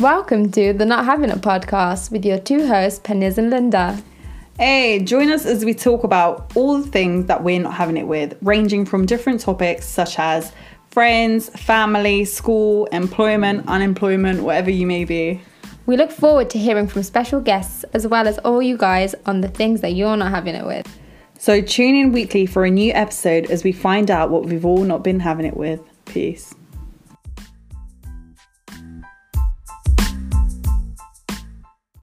Welcome to the Not Having It podcast with your two hosts, Peniz and Linda. Hey, join us as we talk about all the things that we're not having it with, ranging from different topics such as friends, family, school, employment, unemployment, whatever you may be. We look forward to hearing from special guests as well as all you guys on the things that you're not having it with. So tune in weekly for a new episode as we find out what we've all not been having it with. Peace.